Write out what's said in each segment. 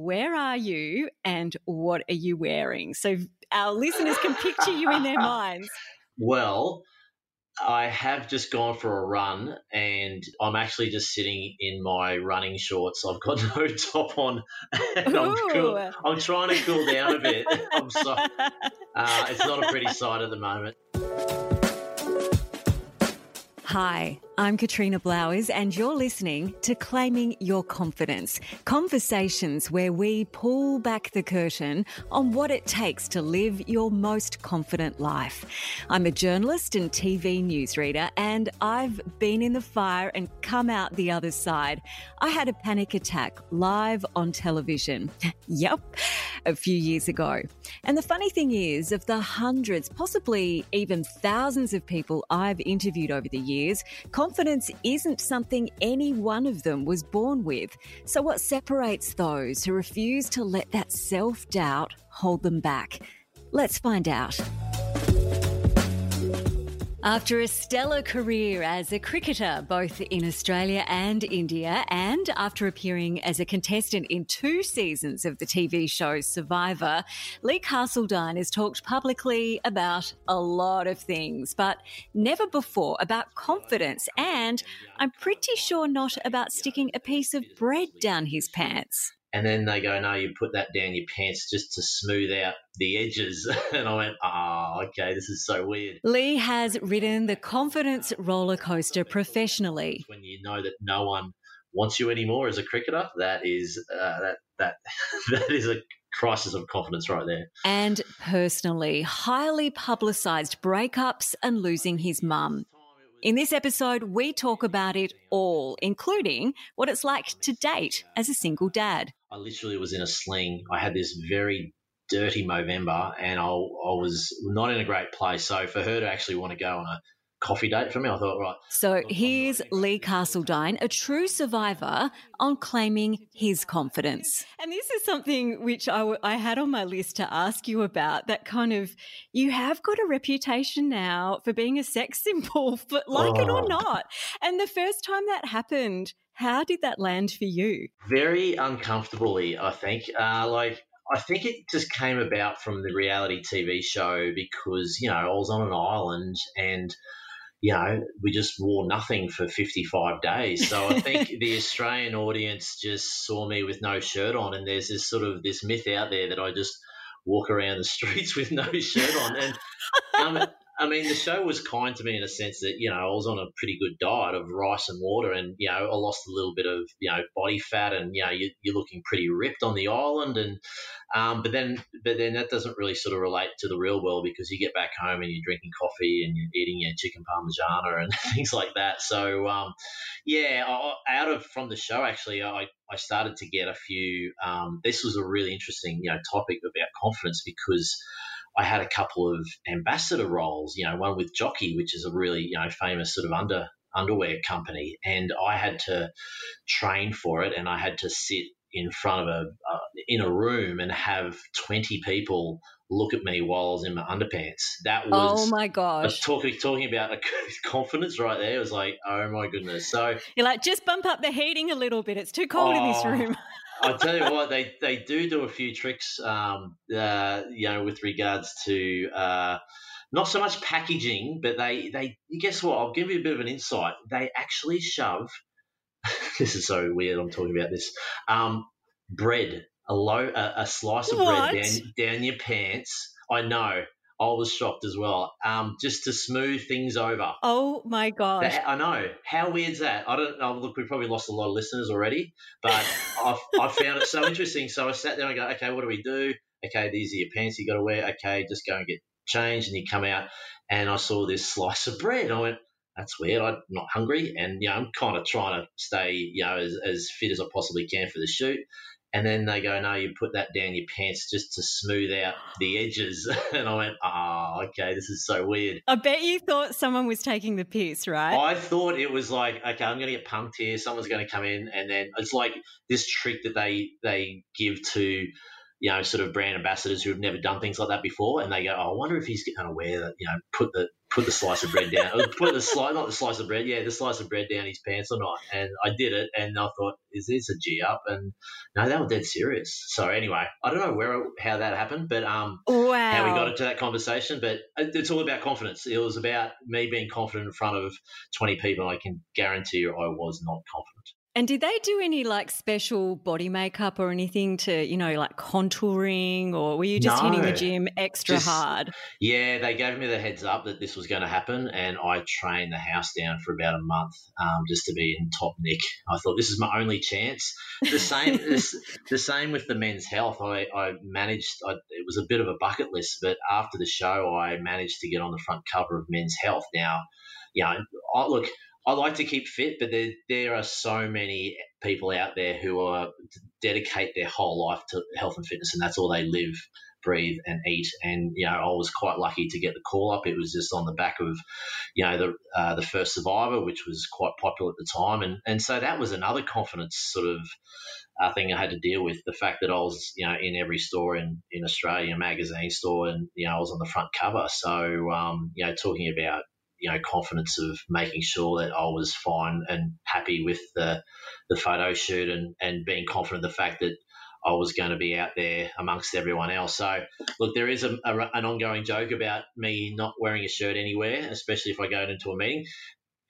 where are you and what are you wearing? So our listeners can picture you in their minds. Well, I have just gone for a run and I'm actually just sitting in my running shorts. I've got no top on and I'm, cool. I'm trying to cool down a bit. I'm so, uh, it's not a pretty sight at the moment. Hi, I'm Katrina Blowers, and you're listening to Claiming Your Confidence conversations where we pull back the curtain on what it takes to live your most confident life. I'm a journalist and TV newsreader, and I've been in the fire and come out the other side. I had a panic attack live on television. yep, a few years ago. And the funny thing is, of the hundreds, possibly even thousands of people I've interviewed over the years, confidence isn't something any one of them was born with. So, what separates those who refuse to let that self doubt hold them back? Let's find out. After a stellar career as a cricketer, both in Australia and India, and after appearing as a contestant in two seasons of the TV show Survivor, Lee Carseldine has talked publicly about a lot of things, but never before about confidence, and I'm pretty sure not about sticking a piece of bread down his pants. And then they go, no, you put that down your pants just to smooth out the edges. And I went, oh, okay, this is so weird. Lee has ridden the confidence roller coaster professionally. When you know that no one wants you anymore as a cricketer, that is uh, that that that is a crisis of confidence right there. And personally, highly publicised breakups and losing his mum. In this episode, we talk about it all, including what it's like to date as a single dad. I literally was in a sling. I had this very dirty Movember and I, I was not in a great place. So for her to actually want to go on a coffee date for me. I thought, right. So here's Lee Carseldine, a true survivor, on claiming his confidence. And this is something which I, w- I had on my list to ask you about that kind of, you have got a reputation now for being a sex symbol, but like oh. it or oh. not. And the first time that happened, how did that land for you? Very uncomfortably, I think. Uh, like, I think it just came about from the reality TV show because, you know, I was on an island and you know, we just wore nothing for 55 days. So I think the Australian audience just saw me with no shirt on, and there's this sort of this myth out there that I just walk around the streets with no shirt on. And um, I mean, the show was kind to me in a sense that, you know, I was on a pretty good diet of rice and water and, you know, I lost a little bit of, you know, body fat and, you know, you, are looking pretty ripped on the island. And, um, but then, but then that doesn't really sort of relate to the real world because you get back home and you're drinking coffee and you're eating your chicken parmigiana and things like that. So, um, yeah, out of, from the show, actually, I, I started to get a few, um, this was a really interesting, you know, topic about confidence because, I had a couple of ambassador roles, you know, one with Jockey, which is a really, you know, famous sort of under underwear company, and I had to train for it, and I had to sit in front of a uh, in a room and have 20 people look at me while I was in my underpants. That was oh my gosh, talking talking about a confidence right there. It was like oh my goodness. So you're like just bump up the heating a little bit. It's too cold oh, in this oh, room. I tell you what, they they do do a few tricks, um, uh, you know, with regards to uh, not so much packaging, but they they guess what? I'll give you a bit of an insight. They actually shove. this is so weird. I'm talking about this. Um, bread, a low, a, a slice of what? bread down down your pants. I know. I was shocked as well. Um, just to smooth things over. Oh my gosh! I know. How weird's that? I don't know. Look, we probably lost a lot of listeners already, but I've, I found it so interesting. So I sat there and I go, okay, what do we do? Okay, these are your pants you got to wear. Okay, just go and get changed, and you come out, and I saw this slice of bread. I went, that's weird. I'm not hungry, and you know, I'm kind of trying to stay, you know, as, as fit as I possibly can for the shoot. And then they go, no, you put that down your pants just to smooth out the edges. And I went, oh, okay, this is so weird. I bet you thought someone was taking the piss, right? I thought it was like, okay, I'm going to get punked here. Someone's going to come in, and then it's like this trick that they they give to you know, sort of brand ambassadors who have never done things like that before, and they go, oh, "I wonder if he's going to wear that, you know, put the put the slice of bread down, put the slice, not the slice of bread, yeah, the slice of bread down his pants or not." And I did it, and I thought, "Is this a g up?" And no, they were dead serious. So anyway, I don't know where how that happened, but um, wow. how we got into that conversation, but it's all about confidence. It was about me being confident in front of twenty people. I can guarantee you, I was not confident. And did they do any like special body makeup or anything to, you know, like contouring, or were you just no, hitting the gym extra just, hard? Yeah, they gave me the heads up that this was going to happen, and I trained the house down for about a month um, just to be in top nick. I thought this is my only chance. The same, this, the same with the men's health. I, I managed. I, it was a bit of a bucket list, but after the show, I managed to get on the front cover of Men's Health. Now, you know, I, look. I like to keep fit, but there, there are so many people out there who are dedicate their whole life to health and fitness, and that's all they live, breathe, and eat. And you know, I was quite lucky to get the call up. It was just on the back of, you know, the uh, the first Survivor, which was quite popular at the time, and and so that was another confidence sort of. Uh, thing I had to deal with the fact that I was, you know, in every store in, in Australia, magazine store, and you know, I was on the front cover. So, um, you know, talking about you know confidence of making sure that I was fine and happy with the the photo shoot and and being confident of the fact that I was going to be out there amongst everyone else. So look, there is a, a, an ongoing joke about me not wearing a shirt anywhere, especially if I go into a meeting.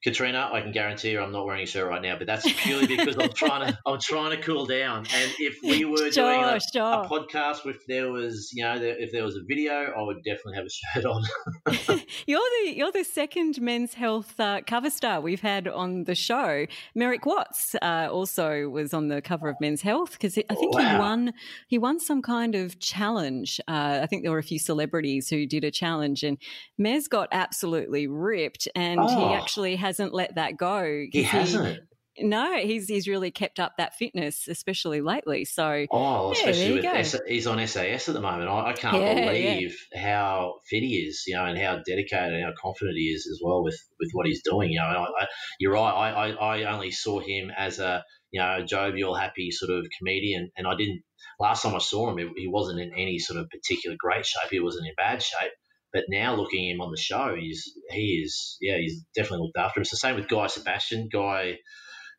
Katrina, I can guarantee you I'm not wearing a shirt right now, but that's purely because I'm trying to I'm trying to cool down. And if we were sure, doing a, sure. a, podcast, if there was you know if there was a video, I would definitely have a shirt on. you're the you're the second Men's Health uh, cover star we've had on the show. Merrick Watts uh, also was on the cover of Men's Health because I think wow. he won he won some kind of challenge. Uh, I think there were a few celebrities who did a challenge, and Mez got absolutely ripped, and oh. he actually had hasn't let that go. He hasn't. He, no, he's he's really kept up that fitness, especially lately. So, oh, yeah, especially with S- he's on SAS at the moment. I, I can't yeah, believe yeah. how fit he is, you know, and how dedicated and how confident he is as well with, with what he's doing. You know, I, I, you're right. I, I, I only saw him as a you know a jovial, happy sort of comedian, and I didn't. Last time I saw him, he wasn't in any sort of particular great shape. He wasn't in bad shape. But now looking at him on the show, he's he is yeah he's definitely looked after him. The same with Guy Sebastian. Guy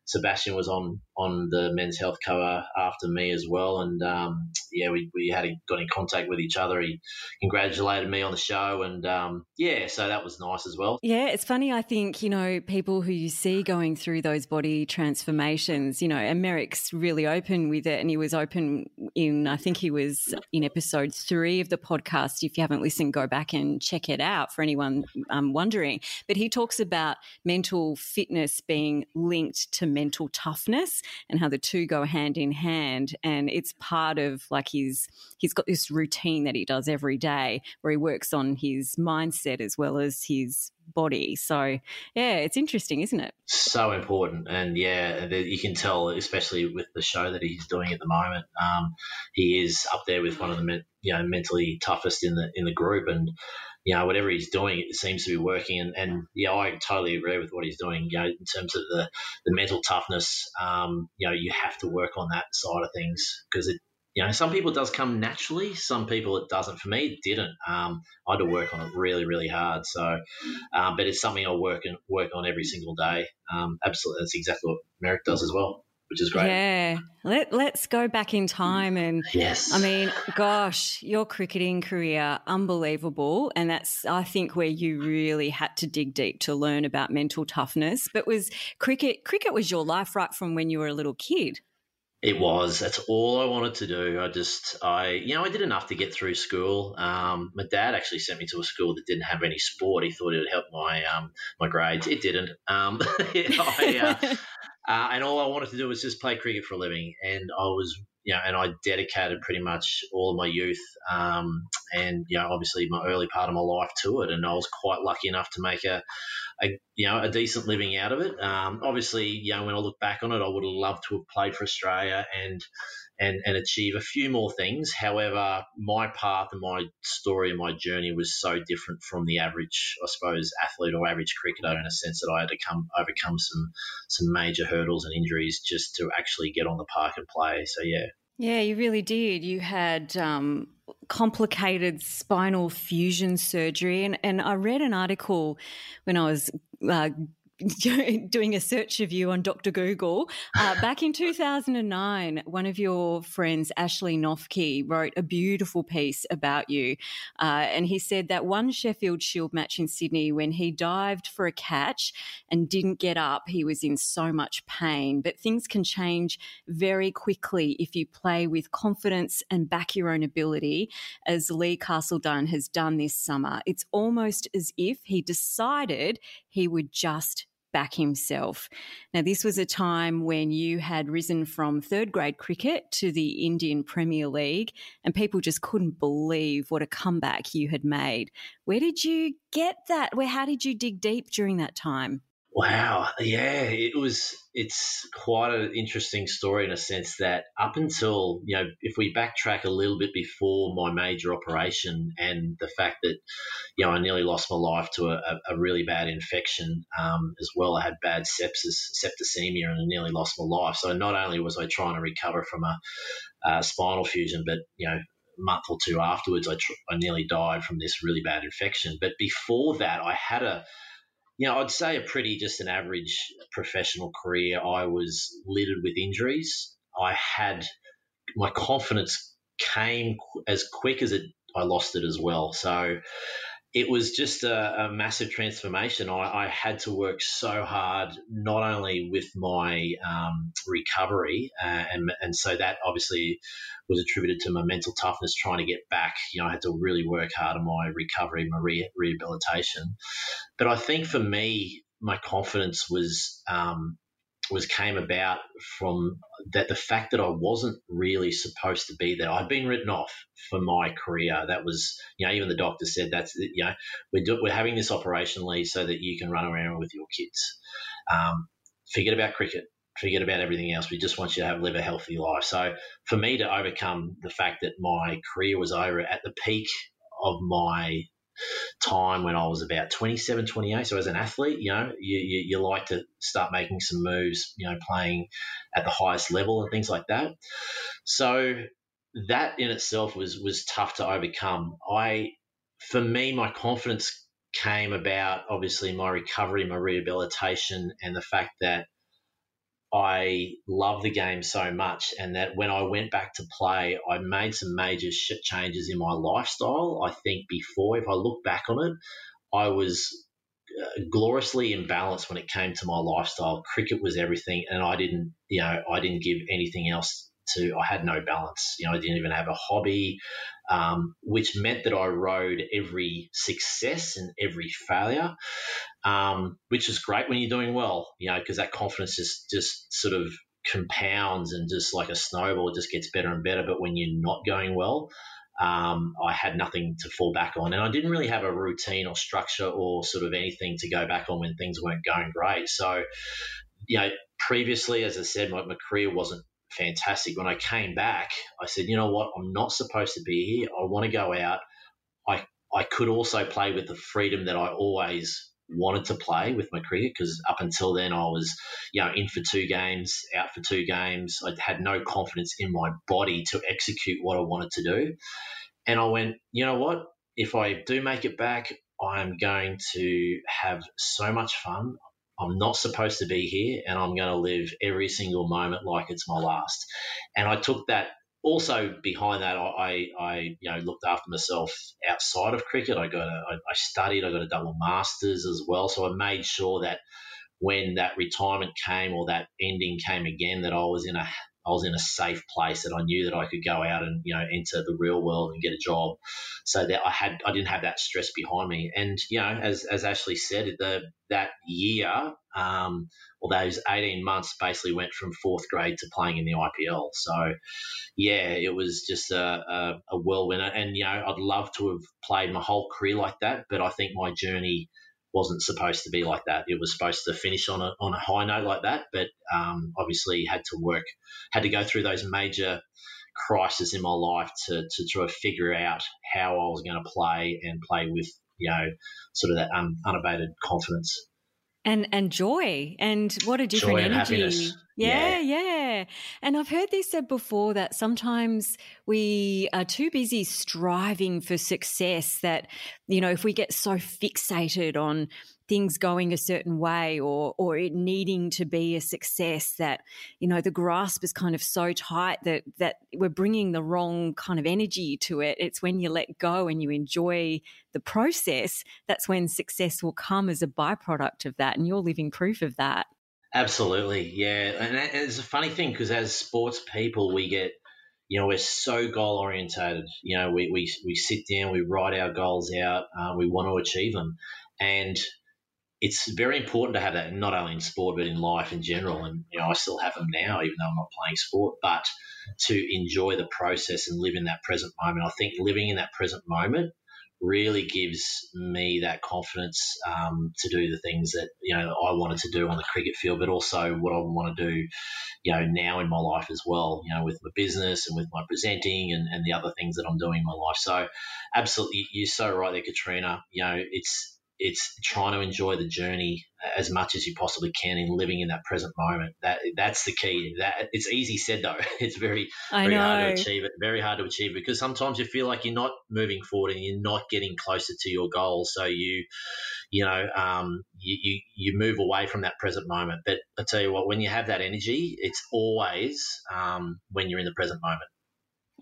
Sebastian was on on the men's health cover after me as well, and um, yeah, we, we had got in contact with each other. He congratulated me on the show, and um, yeah, so that was nice as well. Yeah, it's funny. I think you know people who you see going through those body transformations, you know, and Merrick's really open with it, and he was open in I think he was in episode three of the podcast. If you haven't listened, go back and check it out for anyone um, wondering. But he talks about mental fitness being linked to mental toughness and how the two go hand in hand. And it's part of like his, he's got this routine that he does every day where he works on his mindset as well as his body. So, yeah, it's interesting, isn't it? So important. And yeah, you can tell, especially with the show that he's doing at the moment, um, he is up there with one of the you know mentally toughest in the in the group. And you know, whatever he's doing, it seems to be working. And, and yeah, I totally agree with what he's doing. You know, in terms of the, the mental toughness, um, you know, you have to work on that side of things because it, you know, some people it does come naturally. Some people it doesn't. For me, it didn't. Um, I had to work on it really, really hard. So, um, but it's something I work and work on every single day. Um, absolutely, that's exactly what Merrick does as well which is great. Yeah. Let, let's go back in time. And yes. I mean, gosh, your cricketing career, unbelievable. And that's, I think, where you really had to dig deep to learn about mental toughness. But was cricket, cricket was your life right from when you were a little kid? It was. That's all I wanted to do. I just, I, you know, I did enough to get through school. Um, my dad actually sent me to a school that didn't have any sport. He thought it would help my um, my grades. It didn't. Um, I, uh, uh, and all I wanted to do was just play cricket for a living. And I was, you know, and I dedicated pretty much all of my youth um, and, you know, obviously my early part of my life to it. And I was quite lucky enough to make a, a you know, a decent living out of it. Um, obviously, you know, when I look back on it, I would have loved to have played for Australia and, and, and achieve a few more things. However, my path and my story and my journey was so different from the average, I suppose, athlete or average cricketer in a sense that I had to come overcome some some major hurdles and injuries just to actually get on the park and play. So yeah, Yeah, you really did. You had um, complicated spinal fusion surgery, and, and I read an article when I was uh, doing a search of you on Dr. Google. Uh, back in 2009, one of your friends, Ashley Noffke, wrote a beautiful piece about you. Uh, and he said that one Sheffield Shield match in Sydney, when he dived for a catch and didn't get up, he was in so much pain. But things can change very quickly if you play with confidence and back your own ability, as Lee Carseldine has done this summer. It's almost as if he decided he would just back himself. Now, this was a time when you had risen from third grade cricket to the Indian Premier League, and people just couldn't believe what a comeback you had made. Where did you get that? Where, how did you dig deep during that time? Wow, yeah, it was. It's quite an interesting story in a sense that up until you know, if we backtrack a little bit before my major operation and the fact that you know I nearly lost my life to a, a really bad infection um, as well. I had bad sepsis, septicemia, and I nearly lost my life. So not only was I trying to recover from a, a spinal fusion, but you know month or two afterwards, I, tr- I nearly died from this really bad infection. But before that, I had a you know, I'd say a pretty just an average professional career. I was littered with injuries. I had my confidence came as quick as it I lost it as well. So it was just a, a massive transformation. I, I, had to work so hard, not only with my um, recovery, uh, and and so that obviously was attributed to my mental toughness, trying to get back. You know, I had to really work hard on my recovery, my re- rehabilitation. But I think for me, my confidence was um, was came about from that the fact that I wasn't really supposed to be there. I'd been written off for my career. That was, you know, even the doctor said that's, you know, we're, do, we're having this operation, Lee, so that you can run around with your kids. Um, forget about cricket. Forget about everything else. We just want you to have live a healthy life. So for me to overcome the fact that my career was over at the peak of my time when I was about 27, 28. So as an athlete, you know, you, you, you, like to start making some moves, you know, playing at the highest level and things like that. So that in itself was was tough to overcome. I, for me, my confidence came about obviously my recovery, my rehabilitation, and the fact that I love the game so much, and that when I went back to play, I made some major changes in my lifestyle. I think before, if I look back on it, I was uh, gloriously imbalanced when it came to my lifestyle. Cricket was everything, and I didn't, you know, I didn't give anything else to. I had no balance. You know, I didn't even have a hobby, um, which meant that I rode every success and every failure um, which is great when you're doing well, you know, because that confidence just just sort of compounds and just like a snowball, it just gets better and better. But when you're not going well, um, I had nothing to fall back on, and I didn't really have a routine or structure or sort of anything to go back on when things weren't going great. So, you know, previously, as I said, my, my career wasn't fantastic. When I came back, I said, you know what, I'm not supposed to be here. I want to go out. I I could also play with the freedom that I always wanted to play with my cricket because up until then I was, you know, in for two games, out for two games. I had no confidence in my body to execute what I wanted to do. And I went, you know what? If I do make it back, I'm going to have so much fun. I'm not supposed to be here and I'm going to live every single moment like it's my last. And I took that also behind that, I, I you know looked after myself outside of cricket. I got a, I, I studied. I got a double masters as well. So I made sure that when that retirement came or that ending came again, that I was in a I was in a safe place that I knew that I could go out and you know enter the real world and get a job, so that I had I didn't have that stress behind me. And you know, as as Ashley said, the that year um, or those eighteen months basically went from fourth grade to playing in the IPL. So yeah, it was just a, a, a whirlwind. And you know, I'd love to have played my whole career like that, but I think my journey wasn't supposed to be like that. It was supposed to finish on a, on a high note like that, but um, obviously had to work, had to go through those major crises in my life to, to try to figure out how I was going to play and play with, you know, sort of that un, unabated confidence. And, and joy and what a different energy. Yeah, yeah, yeah. And I've heard this said before that sometimes we are too busy striving for success that, you know, if we get so fixated on things going a certain way or or it needing to be a success that you know the grasp is kind of so tight that that we're bringing the wrong kind of energy to it it's when you let go and you enjoy the process that's when success will come as a byproduct of that and you're living proof of that absolutely yeah and it's a funny thing because as sports people we get you know, we're so goal orientated. You know, we, we, we sit down, we write our goals out, uh, we want to achieve them. And it's very important to have that not only in sport but in life in general. And you know, I still have them now, even though I'm not playing sport. But to enjoy the process and live in that present moment, I think living in that present moment really gives me that confidence um, to do the things that you know I wanted to do on the cricket field, but also what I want to do, you know, now in my life as well. You know, with my business and with my presenting and, and the other things that I'm doing in my life. So, absolutely, you're so right there, Katrina. You know, it's it's trying to enjoy the journey as much as you possibly can in living in that present moment. That that's the key. That it's easy said though. It's very very hard to achieve it. Very hard to achieve because sometimes you feel like you're not moving forward and you're not getting closer to your goals. So you you know um, you, you you move away from that present moment. But I tell you what, when you have that energy, it's always um, when you're in the present moment.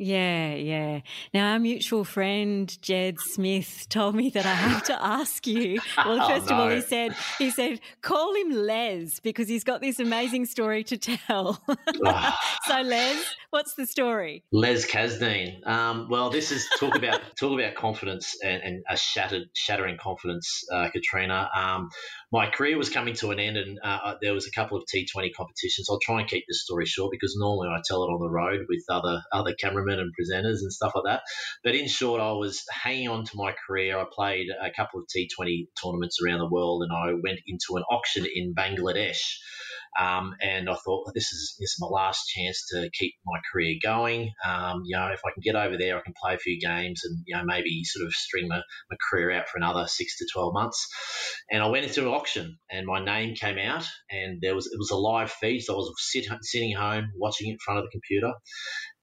Yeah, yeah. Now, our mutual friend Jed Smith told me that I have to ask you. Well, oh, first oh, no. of all, he said he said call him Les because he's got this amazing story to tell. so, Les, what's the story? Les Kasdeen. Um, well, this is talk about talk about confidence and, and a shattered, shattering confidence, uh, Katrina. Um, my career was coming to an end, and uh, uh there was a couple of T20 competitions. I'll try and keep this story short because normally I tell it on the road with other other cameramen and presenters and stuff like that. But in short, I was hanging on to my career. I played a couple of T20 tournaments around the world, and I went into an auction in Bangladesh. Um, and I thought well, this is this is my last chance to keep my career going. Um, you know, if I can get over there, I can play a few games and you know maybe sort of string my, my career out for another six to twelve months. And I went into an auction, and my name came out, and there was it was a live feed, so I was sit, sitting home watching it in front of the computer,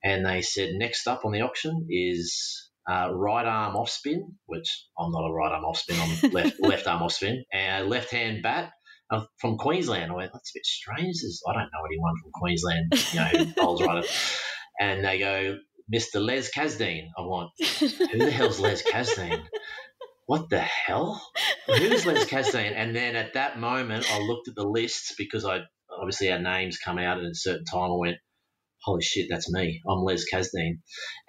and they said next up on the auction is uh, right arm off spin, which I'm not a right arm off spin, I'm left left arm off spin, and left hand bat uh, from Queensland. I went, that's a bit strange. There's, I don't know anyone from Queensland, you know, who bowls right. And they go, Mr. Les Kasdeen. I want, who the hell's Les Kasdeen? What the hell? Who's Les Kasdeen? And then at that moment, I looked at the lists because I obviously our names come out at a certain time. I went, holy shit, that's me. I'm Les Kasdeen.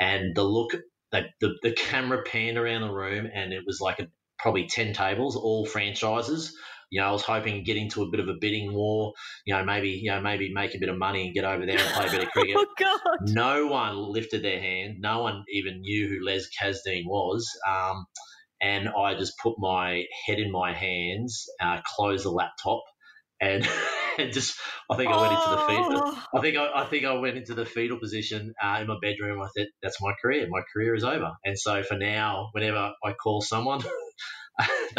And the look, the, the, the camera panned around the room and it was like a, probably 10 tables, all franchises you know, I was hoping to get into a bit of a bidding war. You know, maybe you know maybe make a bit of money and get over there and play a bit of cricket. oh God! No one lifted their hand. No one even knew who Les Kasdeen was. Um, and I just put my head in my hands, uh, closed the laptop, and, and just I think I went into the fetal. Oh. I think I, I think I went into the fetal position uh, in my bedroom. I said, "That's my career. My career is over." And so for now, whenever I call someone.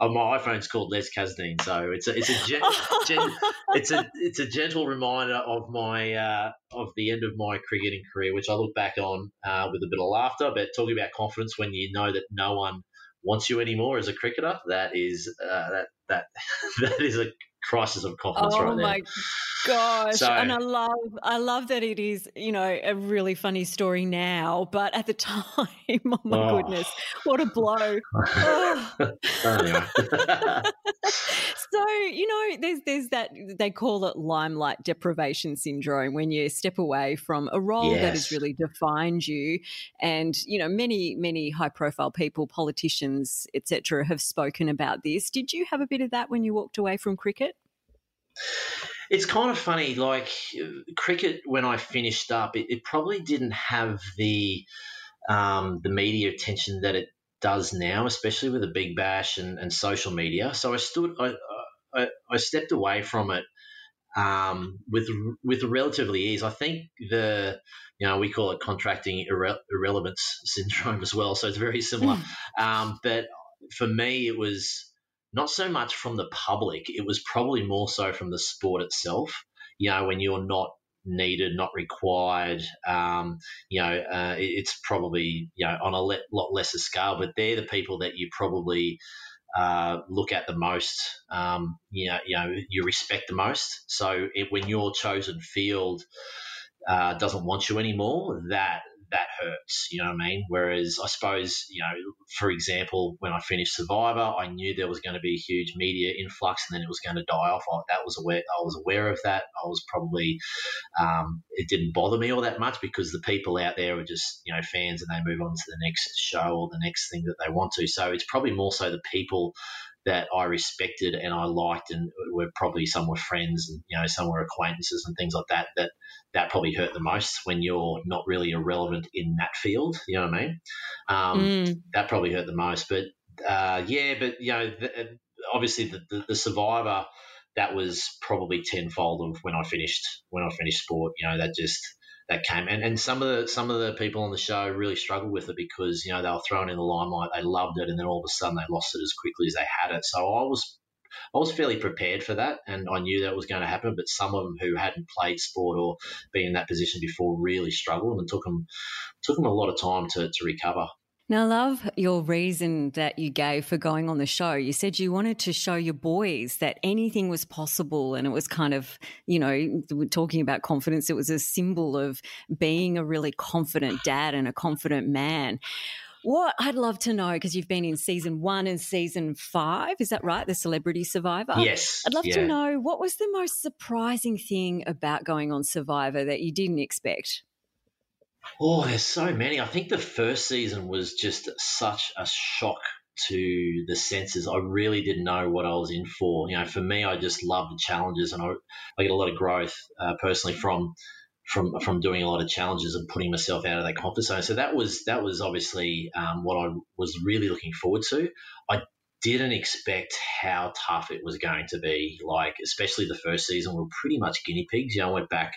oh, my iPhone's called Les Kasdeen, so it's a it's a gen, gen, it's a it's a gentle reminder of my uh, of the end of my cricketing career, which I look back on uh, with a bit of laughter. But talking about confidence when you know that no one wants you anymore as a cricketer, that is uh, that that that is a crisis of confidence oh right there. my gosh. So, and I love I love that it is, you know, a really funny story now, but at the time, oh my oh. goodness, what a blow. oh. so, you know, there's there's that they call it limelight deprivation syndrome when you step away from a role yes. that has really defined you and, you know, many many high profile people, politicians, etc have spoken about this. Did you have a bit of that when you walked away from cricket? It's kind of funny, like cricket. When I finished up, it, it probably didn't have the um, the media attention that it does now, especially with the Big Bash and, and social media. So I stood, I, I, I stepped away from it um, with with relatively ease. I think the you know we call it contracting irre- irrelevance syndrome as well, so it's very similar. Hmm. um, but for me, it was not so much from the public. It was probably more so from the sport itself. you know, when you're not needed, not required. Um, you know, uh, it's probably you know on a le- lot lesser scale, but they're the people that you probably uh, look at the most. Um, you know, you know, you respect the most. So it, when your chosen field uh, doesn't want you anymore, that that hurts. You know what I mean? Whereas I suppose, you know, for example, when I finished Survivor, I knew there was going to be a huge media influx and then it was going to die off. I, that was aware. I was aware of that. I was probably um, it didn't bother me all that much because the people out there are just you know fans and they move on to the next show or the next thing that they want to. So it's probably more so the people that I respected and I liked and were probably some were friends and you know some were acquaintances and things like that that that probably hurt the most when you're not really irrelevant in that field you know what I mean um, mm. that probably hurt the most but uh, yeah but you know the, obviously the, the, the, survivor that was probably tenfold of when I finished when I finished sport you know that just that came and, and some of the some of the people on the show really struggled with it because you know they were thrown in the limelight they loved it and then all of a sudden they lost it as quickly as they had it so I was I was fairly prepared for that and I knew that was going to happen but some of them who hadn't played sport or been in that position before really struggled and took them took them a lot of time to, to recover now, love your reason that you gave for going on the show. You said you wanted to show your boys that anything was possible. And it was kind of, you know, talking about confidence, it was a symbol of being a really confident dad and a confident man. What I'd love to know, because you've been in season one and season five, is that right? The Celebrity Survivor? Yes. I'd love yeah. to know what was the most surprising thing about going on Survivor that you didn't expect? Oh, there's so many. I think the first season was just such a shock to the senses. I really didn't know what I was in for. You know, for me, I just love the challenges, and I, I get a lot of growth uh, personally from from from doing a lot of challenges and putting myself out of that comfort zone. So that was that was obviously um, what I was really looking forward to. I didn't expect how tough it was going to be. Like especially the first season, we are pretty much guinea pigs. You know, I went back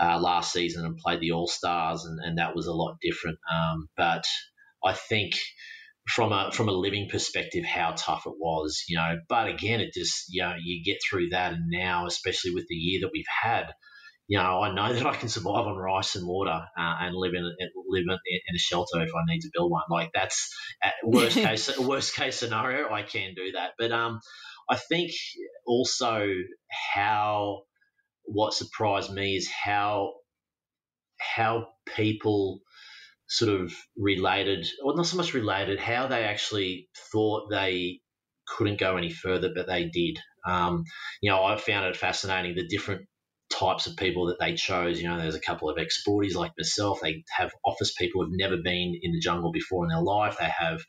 uh, last season and played the All Stars, and, and that was a lot different. Um, but I think from a from a living perspective, how tough it was, you know. But again, it just you know you get through that, and now, especially with the year that we've had, you know, I know that I can survive on rice and water uh, and live in live in a shelter if I need to build one. Like that's worst case worst case scenario, I can do that. But um, I think also how what surprised me is how how people sort of related, or not so much related, how they actually thought they couldn't go any further, but they did. Um, you know, I found it fascinating the different types of people that they chose. You know, there's a couple of ex-sporties like myself. They have office people who've never been in the jungle before in their life. They have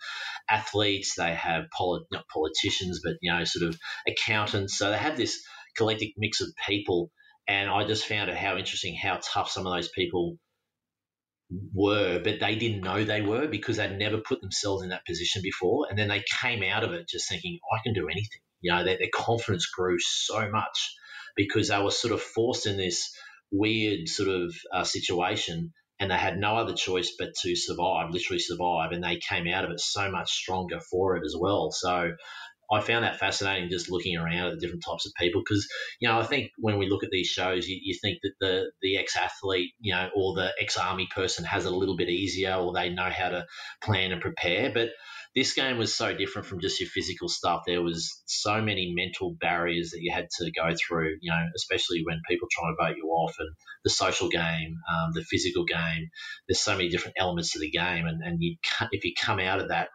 athletes. They have not politicians, but you know, sort of accountants. So they have this collective mix of people and I just found it how interesting how tough some of those people were, but they didn't know they were because they'd never put themselves in that position before. And then they came out of it just thinking, I can do anything. You know, their, their confidence grew so much because they were sort of forced in this weird sort of uh, situation and they had no other choice but to survive, literally survive. And they came out of it so much stronger for it as well. So I found that fascinating just looking around at the different types of people because you know I think when we look at these shows you, you think that the the ex athlete you know or the ex army person has it a little bit easier or they know how to plan and prepare but this game was so different from just your physical stuff. There was so many mental barriers that you had to go through, you know, especially when people try to vote you off and the social game, um, the physical game. There's so many different elements to the game, and, and you if you come out of that,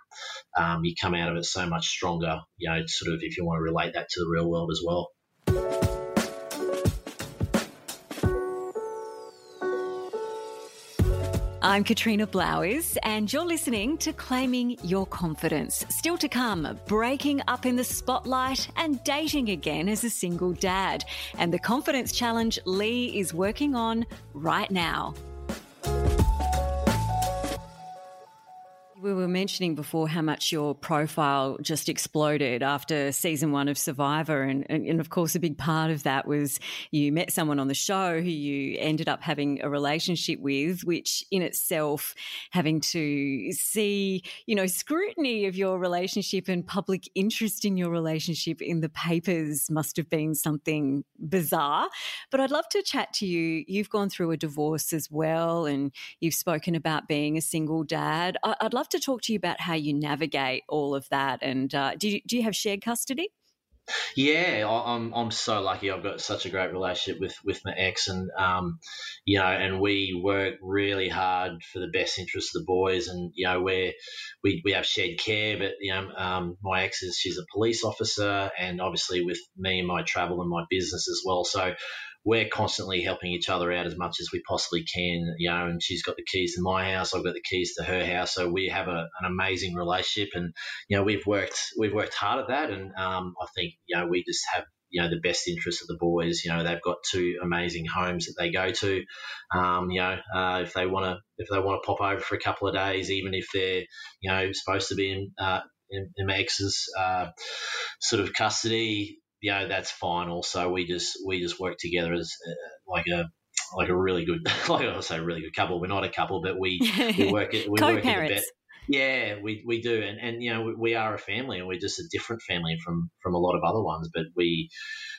um, you come out of it so much stronger. You know, sort of if you want to relate that to the real world as well. I'm Katrina Blowers, and you're listening to Claiming Your Confidence. Still to come, breaking up in the spotlight and dating again as a single dad, and the confidence challenge Lee is working on right now We were mentioning before how much your profile just exploded after season one of Survivor. And, and, and, of course, a big part of that was you met someone on the show who you ended up having a relationship with, which in itself, having to see, you know, scrutiny of your relationship and public interest in your relationship in the papers must have been something bizarre. But I'd love to chat to you. You've gone through a divorce as well, and you've spoken about being a single dad. I'd love to talk to you about how you navigate all of that. And uh, do, you, do you have shared custody? Yeah, I'm I'm so lucky. I've got such a great relationship with with my ex, and um, you know, and we work really hard for the best interest of the boys, and you know, we we we have shared care. But you know, um, my ex is she's a police officer, and obviously with me and my travel and my business as well. So we're constantly helping each other out as much as we possibly can, you know, and she's got the keys to my house, I've got the keys to her house. So we have a, an amazing relationship and, you know, we've worked, we've worked hard at that. And um, I think, you know, we just have, you know, the best interest of the boys. You know, they've got two amazing homes that they go to. Um, you know, uh, if they want to, if they want to pop over for a couple of days, even if they're, you know, supposed to be in, uh, in, in my ex's uh, sort of custody, you know that's fine. Also, we just we just work together as uh, like a like a really good like I say really good couple. We're not a couple, but we we work it we work it Yeah, we, we do, and and you know we, we, are a family, and we're just a different family from from a lot of other ones. But we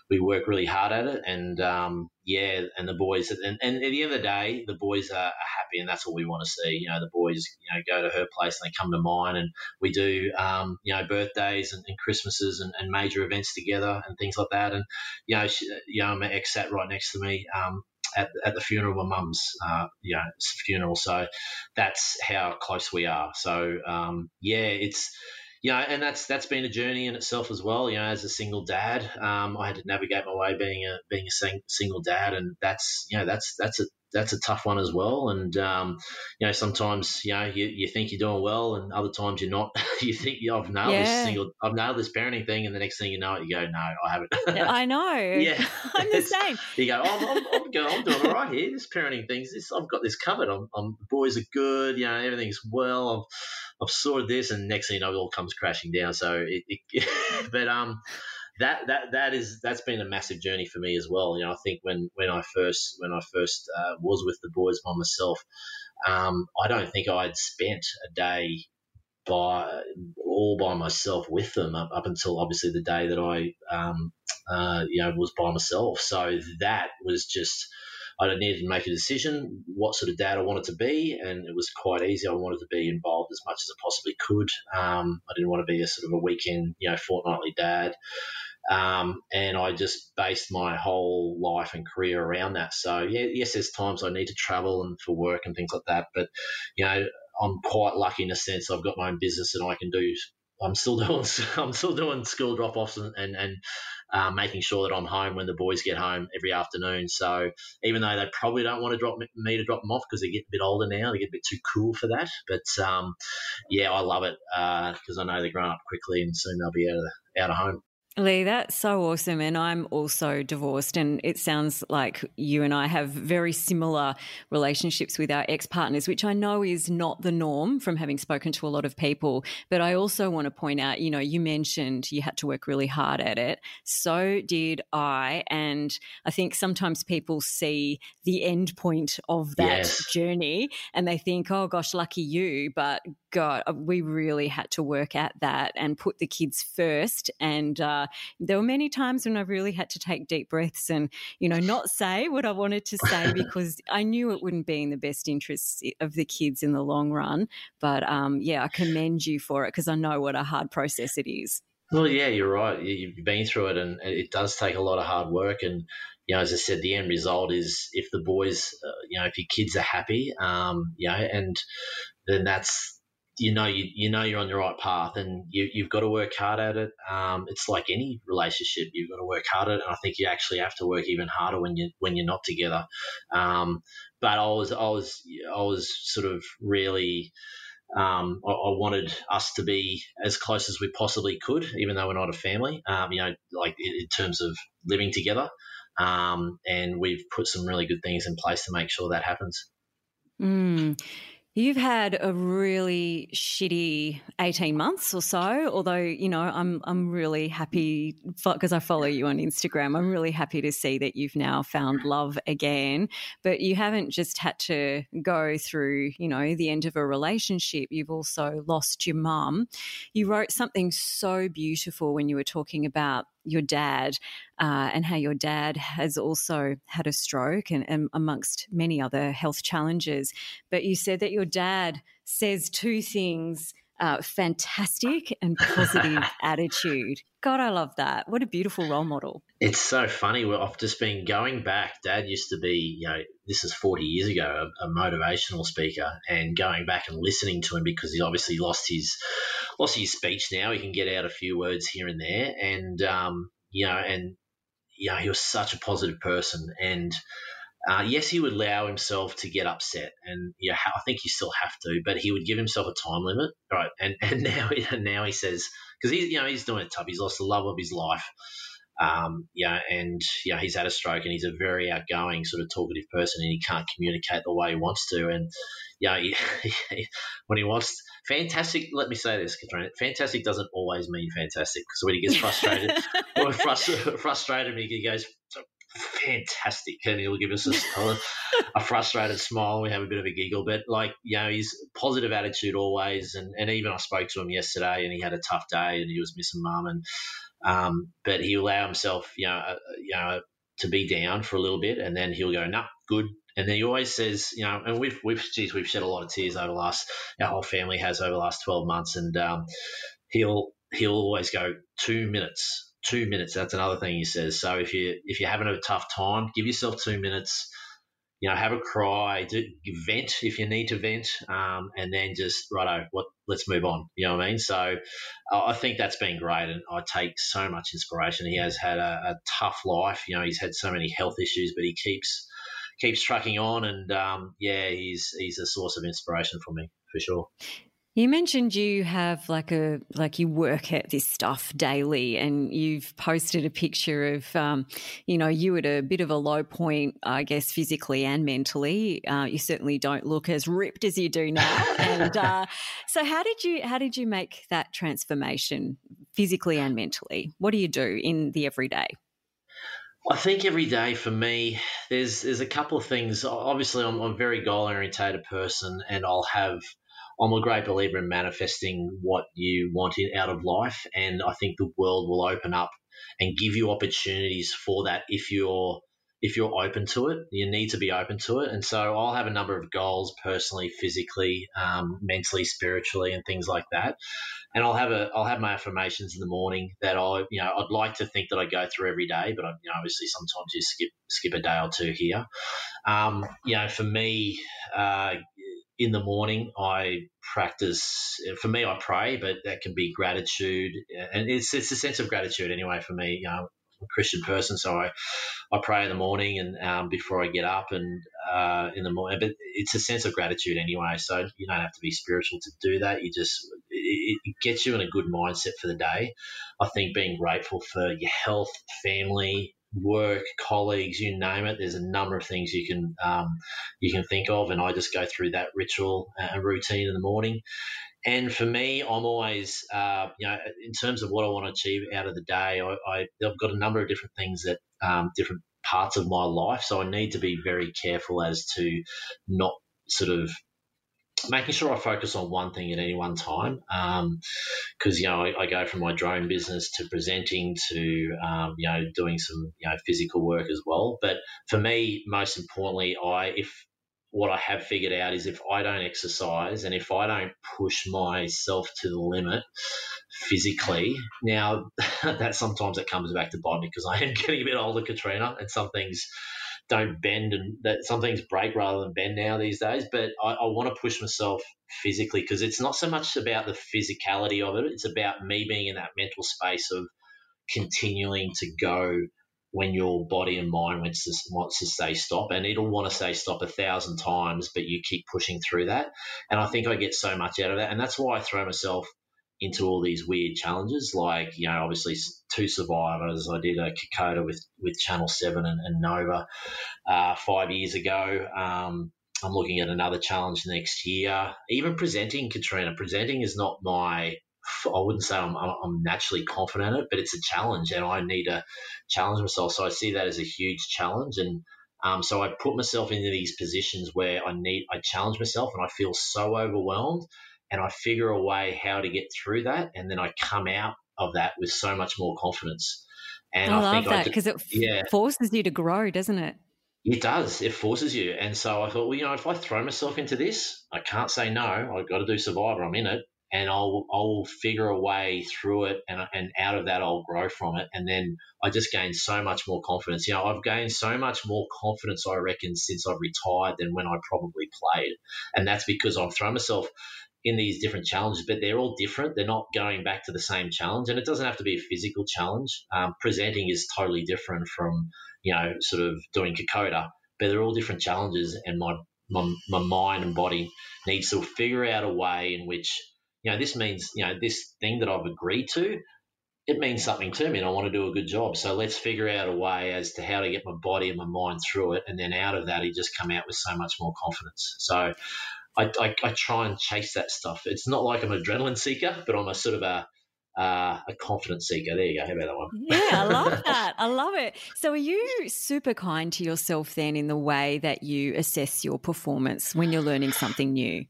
we work really hard at it, and um, yeah, and the boys, and, and at the end of the day, the boys are, happy, and that's what we want to see. You know, the boys, you know, go to her place and they come to mine, and we do, um, you know, birthdays and, and Christmases and, and, major events together and things like that. And you know, she, you know, my ex sat right next to me. Um, at, at the funeral of my mum's, uh, you know, funeral. So that's how close we are. So um, yeah, it's you know, and that's that's been a journey in itself as well. You know, as a single dad, um, I had to navigate my way being a being a sing, single dad, and that's you know that's that's a that's a tough one as well. And um, you know, sometimes you know you, you think you're doing well, and other times you're not. you think I've nailed yeah. this single, I've nailed this parenting thing, and the next thing you know, it, you go, no, I haven't. I know. yeah, I'm the same. you go, oh, I'm, I'm, going, I'm doing all right here. This parenting things, this I've got this covered. I'm, I'm the boys are good. You know, everything's well. I've I've sorted this, and next thing you know, it all comes crashing down. So it, it but um that that that is that's been a massive journey for me as well. You know, I think when when I first when I first uh, was with the boys by myself, um, I don't think I'd spent a day by all by myself with them up, up until obviously the day that I um, uh, you know was by myself. So that was just I needed to make a decision what sort of dad I wanted to be, and it was quite easy. I wanted to be involved as much as I possibly could. Um, I didn't want to be a sort of a weekend, you know, fortnightly dad. Um, and I just based my whole life and career around that. So yeah, yes, there's times I need to travel and for work and things like that, but you know, I'm quite lucky in a sense. I've got my own business and I can do. I'm still doing. I'm still doing school drop offs and and, and uh, making sure that I'm home when the boys get home every afternoon. So even though they probably don't want to drop me to drop them off because they get a bit older now, they get a bit too cool for that. But um, yeah, I love it because uh, I know they're growing up quickly and soon they'll be out of out of home. Lee, that's so awesome. And I'm also divorced. And it sounds like you and I have very similar relationships with our ex partners, which I know is not the norm from having spoken to a lot of people. But I also want to point out, you know, you mentioned you had to work really hard at it. So did I. And I think sometimes people see the end point of that yes. journey and they think, oh gosh, lucky you. But God, we really had to work at that and put the kids first. And, uh, there were many times when I really had to take deep breaths and, you know, not say what I wanted to say because I knew it wouldn't be in the best interests of the kids in the long run. But um, yeah, I commend you for it because I know what a hard process it is. Well, yeah, you're right. You've been through it, and it does take a lot of hard work. And you know, as I said, the end result is if the boys, uh, you know, if your kids are happy, um, you know, and then that's you know you, you know you're on the right path and you, you've got to work hard at it. Um, it's like any relationship you've got to work hard at it and I think you actually have to work even harder when you when you're not together. Um, but I was I was I was sort of really um, I, I, wanted us to be as close as we possibly could even though we're not a family um, you know like in, in, terms of living together. Um, and we've put some really good things in place to make sure that happens. Mm You've had a really shitty 18 months or so, although, you know, I'm I'm really happy because I follow you on Instagram. I'm really happy to see that you've now found love again, but you haven't just had to go through, you know, the end of a relationship. You've also lost your mum. You wrote something so beautiful when you were talking about your dad uh, and how your dad has also had a stroke and, and amongst many other health challenges. But you said that your dad says two things. Uh, fantastic and positive attitude. God, I love that. What a beautiful role model. It's so funny. I've just been going back. Dad used to be, you know, this is 40 years ago, a, a, motivational speaker, and going back and listening to him because he obviously lost his lost his speech. Now he can get out a few words here and there, and um, you know, and you know, he was such a positive person. And uh, yes, he would allow himself to get upset, and yeah, I think you still have to, but he would give himself a time limit, right? And and now and now he says because he's you know he's doing it tough. He's lost the love of his life. Um, yeah, and yeah, he's had a stroke, and he's a very outgoing, sort of talkative person, and he can't communicate the way he wants to. And yeah, he, he, when he wants, fantastic. Let me say this, Katrina. Fantastic doesn't always mean fantastic because when he gets frustrated or frustrated, frustrated, he goes fantastic, and he'll give us a, a, frustrated smile. We have a bit of a giggle, but like you know, his positive attitude always. And, and even I spoke to him yesterday, and he had a tough day, and he was missing mum, and um, but he allow himself, you know, uh, you know, to be down for a little bit, and then he'll go, "Nah, good, and then he always says, you know, and we've we've geez, we've shed a lot of tears over the last our whole family has over the last twelve months, and um, he'll he'll always go two minutes, two minutes. That's another thing he says. So if you if you're having a tough time, give yourself two minutes. You know, have a cry, do, vent if you need to vent, um, and then just righto, what let's move on. You know what I mean? So uh, I think that's been great, and I take so much inspiration. He has had a, a tough life. You know, he's had so many health issues, but he keeps keeps trucking on, and um, yeah, he's he's a source of inspiration for me for sure. You mentioned you have like a like you work at this stuff daily, and you've posted a picture of um, you know you at a bit of a low point, I guess physically and mentally. Uh, you certainly don't look as ripped as you do now. and uh, so, how did you how did you make that transformation physically and mentally? What do you do in the everyday? I think every day for me, there's there's a couple of things. Obviously, I'm, I'm a very goal orientated person, and I'll have. I'm a great believer in manifesting what you want in, out of life, and I think the world will open up and give you opportunities for that if you're if you're open to it. You need to be open to it, and so I'll have a number of goals personally, physically, um, mentally, spiritually, and things like that and I'll have a I'll have my affirmations in the morning that I you know I'd like to think that I go through every day, but I, you know obviously sometimes you skip skip a day or two here. Um, you know, for me, uh, in the morning I practice. For me, I pray, but that can be gratitude, and it's it's a sense of gratitude anyway for me. You know, I'm a Christian person, so I, I pray in the morning and um, before I get up and uh, in the morning. But it's a sense of gratitude anyway, so you don't have to be spiritual to do that. You just it, it gets you in a good mindset for the day. I think being grateful for your health, family, work, colleagues, you name it. There's a number of things you can um, you can think of, and I just go through that ritual and routine in the morning. And for me, I'm always, uh, you know, in terms of what I want to achieve out of the day, I, have got a number of different things that um, different parts of my life. So I need to be very careful as to not sort of making sure I focus on one thing at any one time. Because, um, you know, I, I, go from my drone business to presenting to, um, you know, doing some, you know, physical work as well. But for me, most importantly, I, if what I have figured out is if I don't exercise and if I don't push myself to the limit physically, now that sometimes it comes back to bite me because I am getting a bit older, Katrina, and some things don't bend and that some things break rather than bend now these days. But I, I want to push myself physically because it's not so much about the physicality of it; it's about me being in that mental space of continuing to go when your body and mind wants to, wants to say stop, and it'll want to say stop a thousand times, but you keep pushing through that. And I think I get so much out of that, and that's why I throw myself into all these weird challenges, like you know, obviously two survivors. I did a Kokoda with with Channel Seven and, and Nova uh, five years ago. Um, I'm looking at another challenge next year. Even presenting, Katrina, presenting is not my. I wouldn't say I'm, I'm naturally confident in it, but it's a challenge, and I need to challenge myself. So I see that as a huge challenge, and um, so I put myself into these positions where I need, I challenge myself, and I feel so overwhelmed, and I figure a way how to get through that, and then I come out of that with so much more confidence. And I, I love that because it yeah. forces you to grow, doesn't it? It does. It forces you. And so I thought, well, you know, if I throw myself into this, I can't say no. I've got to do Survivor. I'm in it. And I'll, I'll figure a way through it. And, and out of that, I'll grow from it. And then I just gained so much more confidence. You know, I've gained so much more confidence, I reckon, since I've retired than when I probably played. And that's because I've thrown myself in these different challenges, but they're all different. They're not going back to the same challenge, and it doesn't have to be a physical challenge. Um, presenting is totally different from you know sort of doing Kokoda, but they're all different challenges, and my my, my mind and body needs to figure out a way in which you know this means you know this thing that I've agreed to. It means something to me, and I want to do a good job. So let's figure out a way as to how to get my body and my mind through it, and then out of that, he just come out with so much more confidence. So I, I, I, try and chase that stuff. It's not like I'm an adrenaline seeker, but I'm a sort of a uh, a confidence seeker. There you go. How about that one? Yeah, I love that. I love it. So, are you super kind to yourself then in the way that you assess your performance when you're learning something new?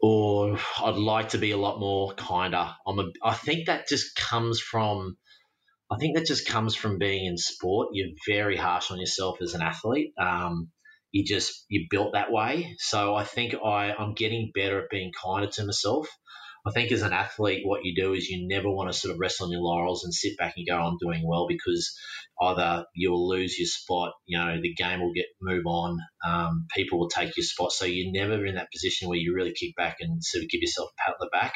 Or I'd like to be a lot more kinder. I'm a, I think that just comes from. I think that just comes from being in sport. You're very harsh on yourself as an athlete. Um, you just you built that way. So I think I I'm getting better at being kinder to myself. I think as an athlete, what you do is you never want to sort of rest on your laurels and sit back and go, I'm doing well because either you'll lose your spot, you know, the game will get move on, um, people will take your spot. So you're never in that position where you really kick back and sort of give yourself a pat on the back.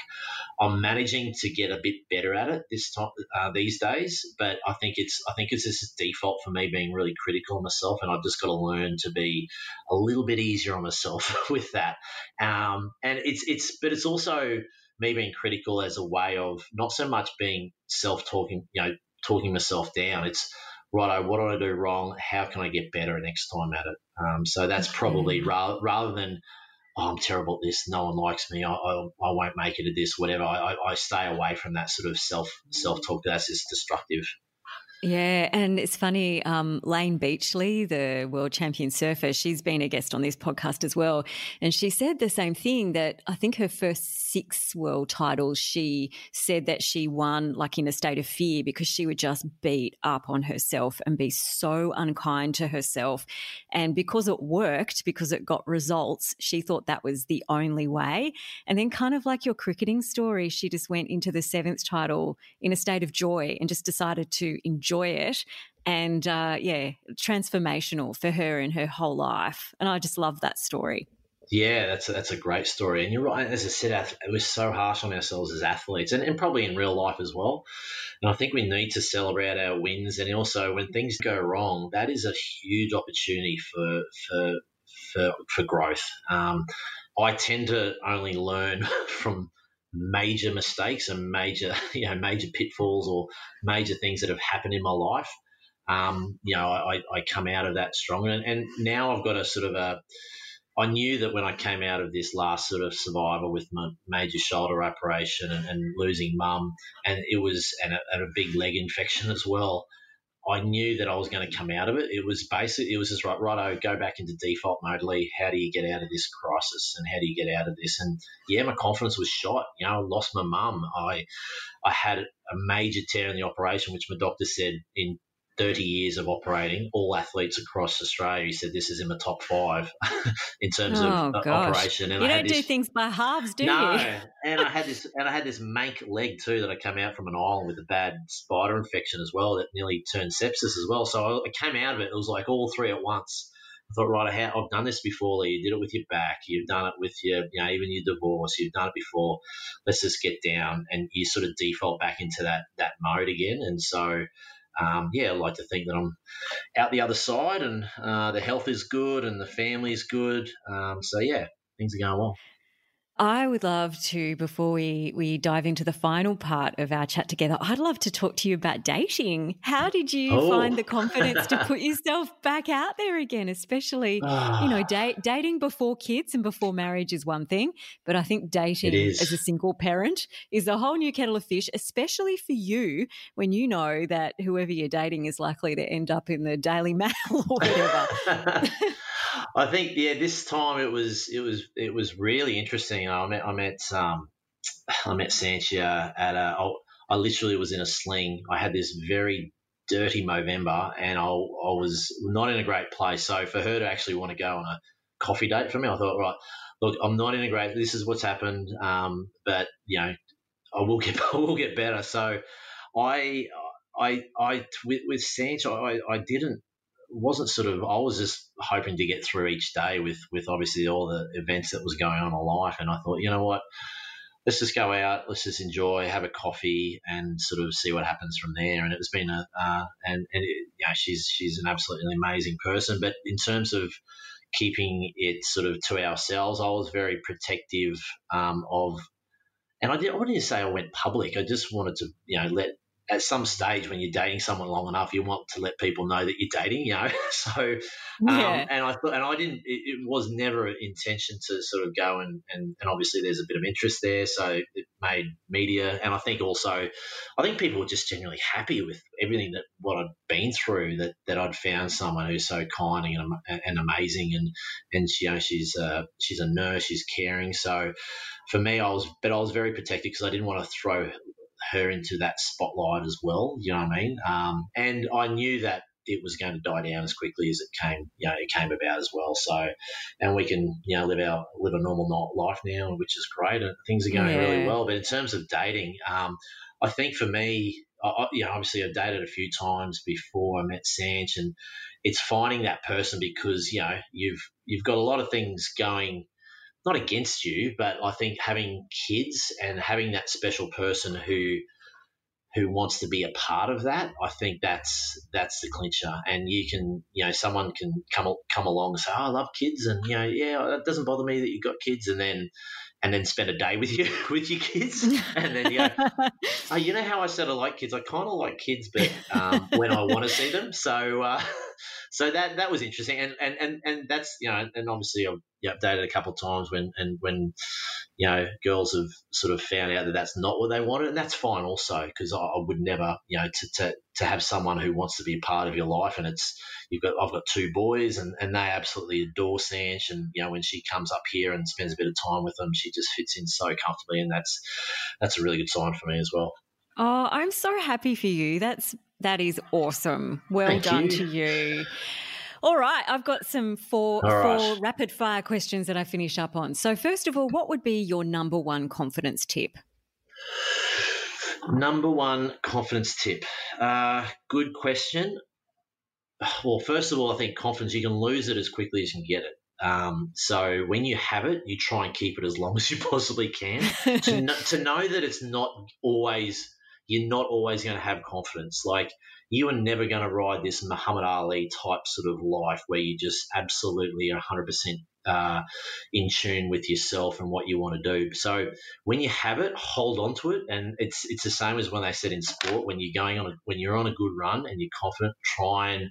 I'm managing to get a bit better at it this time uh, these days, but I think it's I think it's just a default for me being really critical of myself, and I've just got to learn to be a little bit easier on myself with that. Um, and it's it's but it's also me being critical as a way of not so much being self talking, you know, talking myself down. It's right, what do I do wrong? How can I get better next time at it? Um, so that's probably rather, rather than, oh, I'm terrible at this, no one likes me, I, I, I won't make it at this, whatever. I, I, stay away from that sort of self self talk. That's just destructive. Yeah, and it's funny. Um, Layne Beachley, the world champion surfer, she's been a guest on this podcast as well, and she said the same thing. That I think her first six world titles, she said that she won like in a state of fear because she would just beat up on herself and be so unkind to herself, and because it worked, because it got results, she thought that was the only way. And then, kind of like your cricketing story, she just went into the seventh title in a state of joy and just decided to enjoy it. And uh, yeah, transformational for her in her whole life. And I just love that story. Yeah, that's a, that's a great story. And you're right. As I said, we're so harsh on ourselves as athletes and, and probably in real life as well. And I think we need to celebrate our wins. And also, when things go wrong, that is a huge opportunity for, for, for, for growth. Um, I tend to only learn from major mistakes and major you know major pitfalls or major things that have happened in my life um, you know I, I come out of that stronger and, and now I've got a sort of a I knew that when I came out of this last sort of survival with my major shoulder operation and, and losing mum, and it was and a, and a big leg infection as well, I knew that I was going to come out of it. It was basically, it was just right, righto, oh, go back into default mode, Lee. How do you get out of this crisis and how do you get out of this? And yeah, my confidence was shot. You know, I lost my mum. I, I had a major tear in the operation, which my doctor said in 30 years of operating, all athletes across Australia, he said this is in the top five in terms oh, of uh, operation. And you I don't this, do things by halves, do no, you? and I had this, and I had this mank leg too that I came out from an island with a bad spider infection as well that nearly turned sepsis as well. So I came out of it. It was like all three at once. I thought, right, I've done this before. You did it with your back. You've done it with your, you know, even your divorce. You've done it before. Let's just get down, and you sort of default back into that that mode again. And so um, yeah, I like to think that I'm out the other side and uh, the health is good and the family is good. Um, so, yeah, things are going well. I would love to, before we, we dive into the final part of our chat together, I'd love to talk to you about dating. How did you oh. find the confidence to put yourself back out there again, especially, you know, ah. da- dating before kids and before marriage is one thing, but I think dating as a single parent is a whole new kettle of fish, especially for you when you know that whoever you're dating is likely to end up in the Daily Mail or whatever. I think yeah, this time it was it was it was really interesting. I met I met um, I met Sanchia at a. I, I literally was in a sling. I had this very dirty Movember, and I, I was not in a great place. So for her to actually want to go on a coffee date for me, I thought, right, look, I'm not in a great. This is what's happened, um, but you know, I will get I will get better. So I I I with, with I, I didn't wasn't sort of I was just hoping to get through each day with with obviously all the events that was going on in life, and I thought, you know what, let's just go out, let's just enjoy, have a coffee, and sort of see what happens from there. And it's been a uh, and and it, she's she's an absolutely amazing person, but in terms of keeping it sort of to ourselves, I was very protective um, of. And I, did, I wouldn't say I went public. I just wanted to, you know, let at some stage when you're dating someone long enough, you want to let people know that you're dating, you know. so, um, yeah. and I thought, and I didn't. It, it, was never an intention to sort of go and, and and obviously there's a bit of interest there, so it made media, and I think also, I think people were just genuinely happy with everything that what I'd been through. That that I'd found someone who's so kind and, and amazing, and and she, you know she's uh, she's a nurse, she's caring, so for me, I was, but I was very protective because I didn't want to throw her into that spotlight as well. You know what I mean? Um, and I knew that it was going to die down as quickly as it came, you know, it came about as well. So, and we can, you know, live our live a normal life now, which is great, and things are going yeah. really well. But in terms of dating, um, I think for me, I, you know, obviously I've dated a few times before I met Sanch, and it's finding that person because you know you've you've got a lot of things going not against you, but I think having kids and having that special person who who wants to be a part of that, I think that's that's the clincher. And you can, you know, someone can come come along and say, oh, "I love kids," and you know, yeah, it doesn't bother me that you've got kids, and then and then spend a day with you with your kids, and then you go, oh, you know how I said I like kids? I kind of like kids, but um, when I want to see them, so. Uh, so that that was interesting, and and and, and that's you know, and obviously I've updated a couple of times when and when you know girls have sort of found out that that's not what they wanted, and that's fine also because I, I, would never you know to, to to have someone who wants to be a part of your life, and it's you've got I've got two boys, and and they absolutely adore Sanch, and you know when she comes up here and spends a bit of time with them, she just fits in so comfortably, and that's that's a really good sign for me as well. Oh, I'm so happy for you. That's that is awesome. Well Thank done you. to you. All right, I've got some four, right. four rapid fire questions that I finish up on. So, first of all, what would be your number one confidence tip? Number one confidence tip. Uh, good question. Well, first of all, I think confidence, you can lose it as quickly as you can get it. Um, so when you have it, you try and keep it as long as you possibly can. to, to know that it's not always you're not always going to have confidence. Like you are never going to ride this Muhammad Ali type sort of life where you just absolutely 100% uh, in tune with yourself and what you want to do. So when you have it, hold on to it, and it's it's the same as when they said in sport when you're going on a, when you're on a good run and you're confident, try and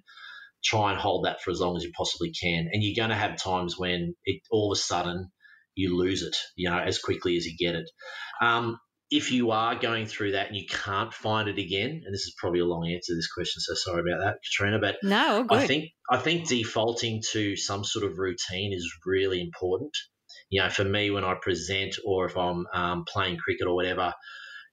try and hold that for as long as you possibly can. And you're going to have times when it all of a sudden you lose it, you know, as quickly as you get it. Um, if you are going through that and you can't find it again, and this is probably a long answer to this question, so sorry about that, Katrina. But no, good. I think I think defaulting to some sort of routine is really important. You know, for me, when I present or if I'm um, playing cricket or whatever,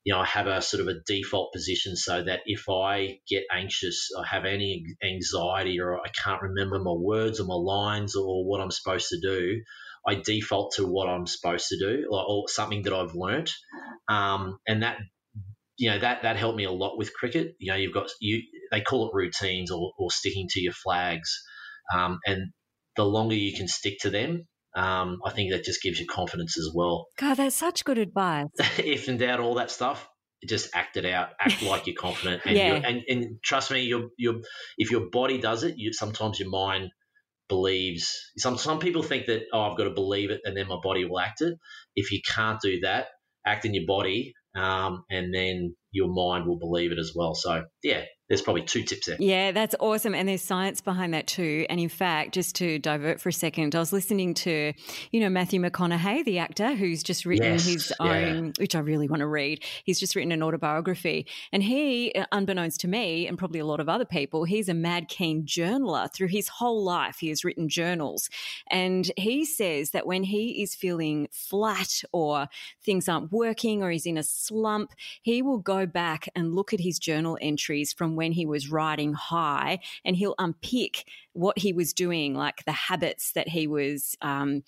you know, I have a sort of a default position so that if I get anxious or have any anxiety or I can't remember my words or my lines or what I'm supposed to do, I default to what I'm supposed to do or, or something that I've learnt, um, and that you know that that helped me a lot with cricket. You know, you've got you they call it routines or, or sticking to your flags, um, and the longer you can stick to them, um, I think that just gives you confidence as well. God, that's such good advice. if in doubt, all that stuff, just act it out. Act like you're confident, and, yeah. and, and trust me, your your if your body does it, you sometimes your mind believes. Some some people think that oh, I've got to believe it and then my body will act it. If you can't do that, act in your body, um, and then your mind will believe it as well. So yeah, there's probably two tips there. Yeah, that's awesome. And there's science behind that too. And in fact, just to divert for a second, I was listening to, you know, Matthew McConaughey, the actor who's just written yes, his yeah. own, which I really want to read. He's just written an autobiography. And he, uh, unbeknownst to me and probably a lot of other people, he's a mad keen journaler through his whole life. He has written journals. And he says that when he is feeling flat or things aren't working or he's in a slump, he will go back and look at his journal entries from when he was riding high and he'll unpick what he was doing, like the habits that he was um,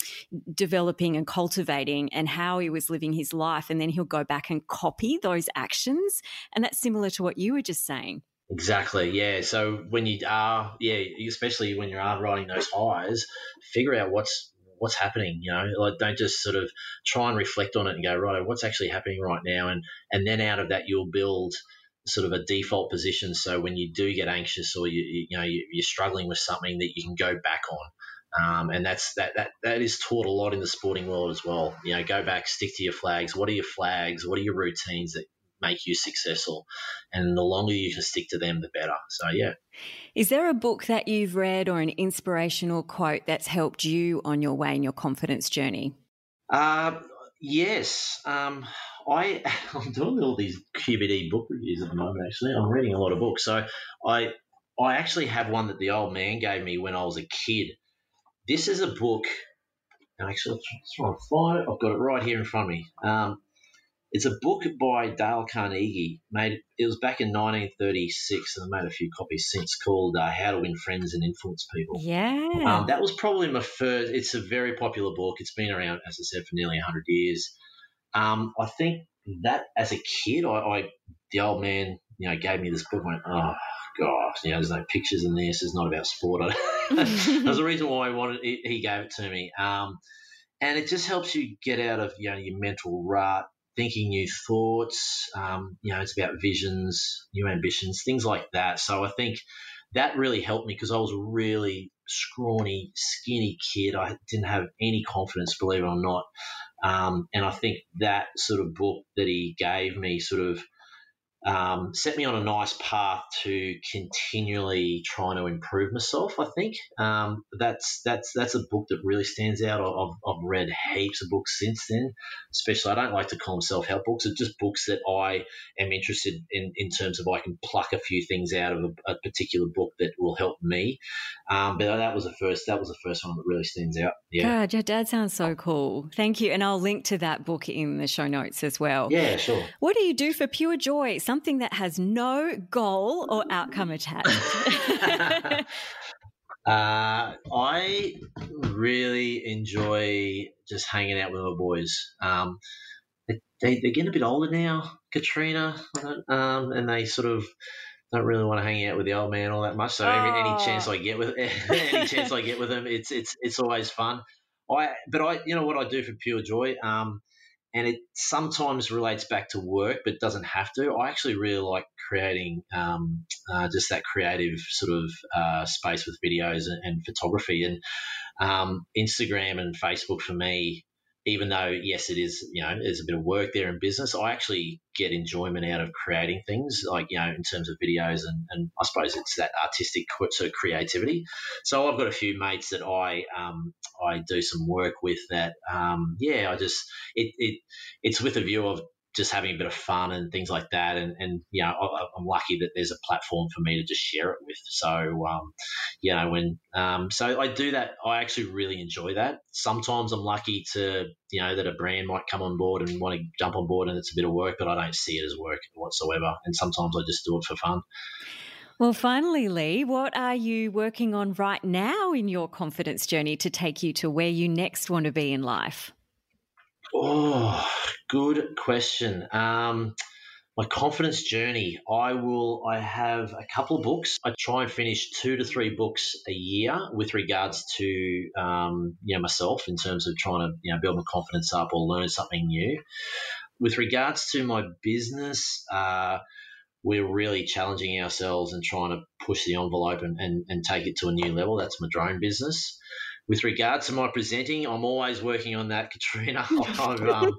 developing and cultivating and how he was living his life. And then he'll go back and copy those actions. And that's similar to what you were just saying. Exactly. Yeah. So when you are, yeah, especially when you are riding those highs, figure out what's what's happening. You know, like don't just sort of try and reflect on it and go, right, what's actually happening right now, and and then out of that you'll build sort of a default position. So when you do get anxious or you you know you're struggling with something that you can go back on. Um, and that's that, that that is taught a lot in the sporting world as well. You know, go back, stick to your flags. What are your flags? What are your routines that make you successful? And the longer you can stick to them, the better. So yeah. Is there a book that you've read or an inspirational quote that's helped you on your way in your confidence journey? Uh, yes. Um, I I'm doing all these QBD book reviews at the moment. Actually, I'm reading a lot of books. So I I actually have one that the old man gave me when I was a kid. This is a book. Actually, let's try and find it. I've got it right here in front of me. Um, it's a book by Dale Carnegie. Made it was back in 1936, and I made a few copies since. Called uh, "How to Win Friends and Influence People." Yeah, um, that was probably my first. It's a very popular book. It's been around, as I said, for nearly 100 years. Um, I think that as a kid, I, I, the old man, you know, gave me this book. Went, oh gosh, you know, there's no pictures in this. It's not about sport. There's a reason why I wanted. He gave it to me, um, and it just helps you get out of you know your mental rut, thinking new thoughts. Um, you know, it's about visions, new ambitions, things like that. So I think that really helped me because I was really scrawny, skinny kid. I didn't have any confidence, believe it or not. Um, and I think that sort of book that he gave me sort of um, set me on a nice path to continually trying to improve myself. I think um, that's that's that's a book that really stands out. I've, I've read heaps of books since then. Especially, I don't like to call them self help books. It's just books that I am interested in in terms of I can pluck a few things out of a, a particular book that will help me. Um, but that was the first that was the first one that really stands out. Yeah, God, your dad sounds so cool. Thank you, and I'll link to that book in the show notes as well. Yeah, sure. What do you do for pure joy? Something that has no goal or outcome attached? uh, I really enjoy just hanging out with my boys. Um, they, they, are getting a bit older now, Katrina, um, and they sort of don't really want to hang out with the old man all that much. So oh. every, any chance I get with any chance I get with them, it's it's it's always fun. I but I you know what I do for pure joy. Um, and it sometimes relates back to work, but doesn't have to. I actually really like creating um, uh, just that creative sort of uh, space with videos and, and photography, and um, Instagram and Facebook for me even though yes, it is you know there's a bit of work there in business, I actually get enjoyment out of creating things like you know in terms of videos and, and I suppose it's that artistic sort of creativity. So I've got a few mates that I um, I do some work with that um, yeah I just it, it it's with a view of just having a bit of fun and things like that. And, and you know, I, am lucky that there's a platform for me to just share it with. So, um, you know, when, um, so I do that. I actually really enjoy that. Sometimes I'm lucky to, you know, that a brand might come on board and want to jump on board and it's a bit of work, but I don't see it as work whatsoever. And sometimes I just do it for fun. Well, finally, Lee, what are you working on right now in your confidence journey to take you to where you next want to be in life? Oh, good question. Um, my confidence journey. I will. I have a couple of books. I try and finish two to three books a year with regards to um, you know myself in terms of trying to you know build my confidence up or learn something new. With regards to my business, uh, we're really challenging ourselves and trying to push the envelope and, and, and take it to a new level. That's my drone business. With regards to my presenting, I'm always working on that, Katrina. um,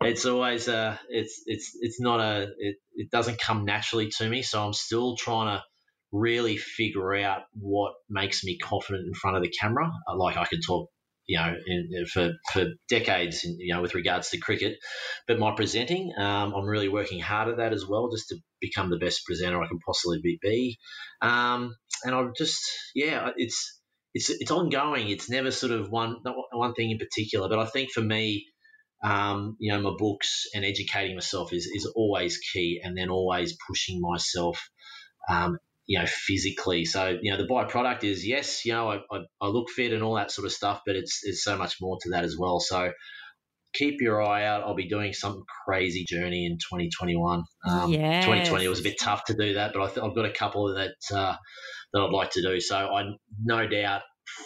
it's always uh, it's it's it's not a, it, it doesn't come naturally to me. So I'm still trying to really figure out what makes me confident in front of the camera. Like I could talk you know, in, for, for decades, you know, with regards to cricket. But my presenting, um, I'm really working hard at that as well, just to become the best presenter I can possibly be. Um, and I'm just, yeah, it's, it's, it's ongoing. It's never sort of one, one thing in particular. But I think for me, um, you know, my books and educating myself is, is always key, and then always pushing myself um, you know, physically. So, you know, the byproduct is yes, you know, I, I, I, look fit and all that sort of stuff, but it's there's so much more to that as well. So keep your eye out. I'll be doing some crazy journey in 2021. Um, yes. 2020 was a bit tough to do that, but I have got a couple that uh, that I'd like to do. So I no doubt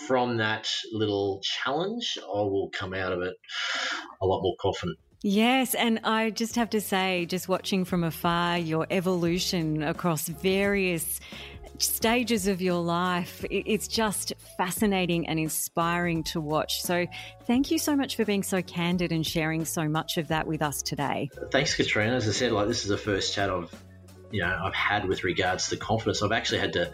from that little challenge, I will come out of it a lot more confident. Yes, and I just have to say, just watching from afar, your evolution across various stages of your life, it's just fascinating and inspiring to watch. So, thank you so much for being so candid and sharing so much of that with us today. Thanks, Katrina. As I said, like this is the first chat I've, you know, I've had with regards to confidence. I've actually had to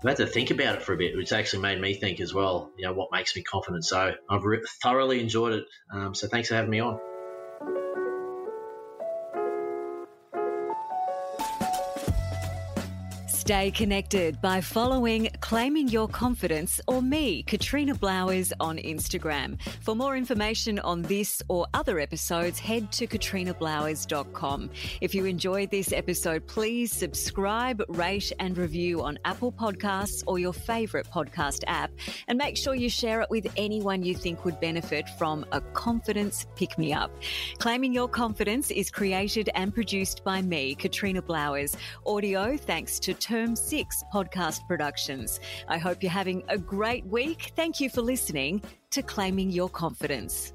I've had to think about it for a bit, which actually made me think as well, you know, what makes me confident. So I've re- thoroughly enjoyed it. Um, so thanks for having me on. Stay connected by following Claiming Your Confidence or me, Katrina Blowers, on Instagram. For more information on this or other episodes, head to katrinablowers.com. If you enjoyed this episode, please subscribe, rate, and review on Apple Podcasts or your favorite podcast app. And make sure you share it with anyone you think would benefit from a confidence pick me up. Claiming Your Confidence is created and produced by me, Katrina Blowers. Audio thanks to Turn Term 6 podcast productions. I hope you're having a great week. Thank you for listening to Claiming Your Confidence.